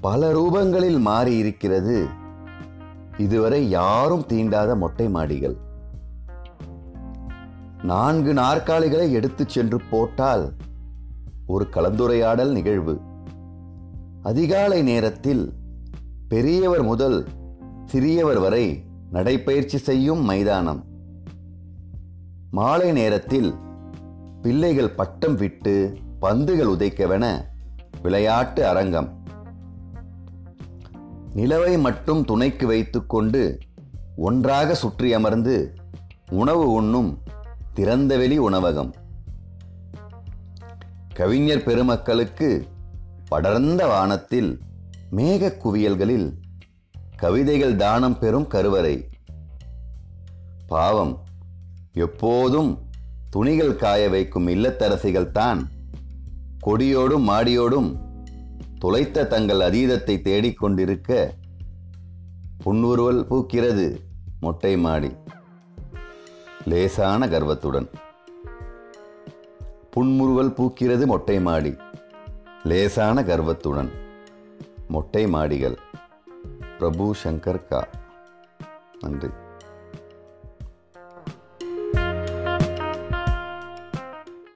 பல ரூபங்களில் மாறி இருக்கிறது இதுவரை யாரும் தீண்டாத மொட்டை மாடிகள். நான்கு நாற்காலிகளை எடுத்துச் சென்று போட்டால் ஒரு கலந்துரையாடல் நிகழ்வு. அதிகாலை நேரத்தில் பெரியவர் முதல் சிறியவர் வரை நடைப்பயிற்சி செய்யும் மைதானம். மாலை நேரத்தில் பிள்ளைகள் பட்டம் விட்டு பந்துகள் உதைக்கவென விளையாட்டு அரங்கம். நிலவை மட்டும் துணைக்கு வைத்துக்கொண்டு ஒன்றாக சுற்றி அமர்ந்து உணவு உண்ணும் திறந்தவெளி உணவகம். கவிஞர் பெருமக்களுக்கு படர்ந்த வானத்தில் மேகக் குவியல்களில் கவிதைகள் தானம் பெறும் கருவறை. பாவம் எப்போதும் துணிகள் காய வைக்கும் இல்லத்தரசிகள் தான் கொடியோடும் மாடியோடும் துளைத்த தங்கள் அதீதத்தை தேடிக்கொண்டிருக்க புன்னுருவல் பூக்கிறது மொட்டை மாடி. லேசான கர்வத்துடன். புன்முறுவல் பூக்கிறது மொட்டை மாடி. லேசான கர்வத்துடன். மொட்டை மாடிகள். பிரபு சங்கர் கா. நன்றி.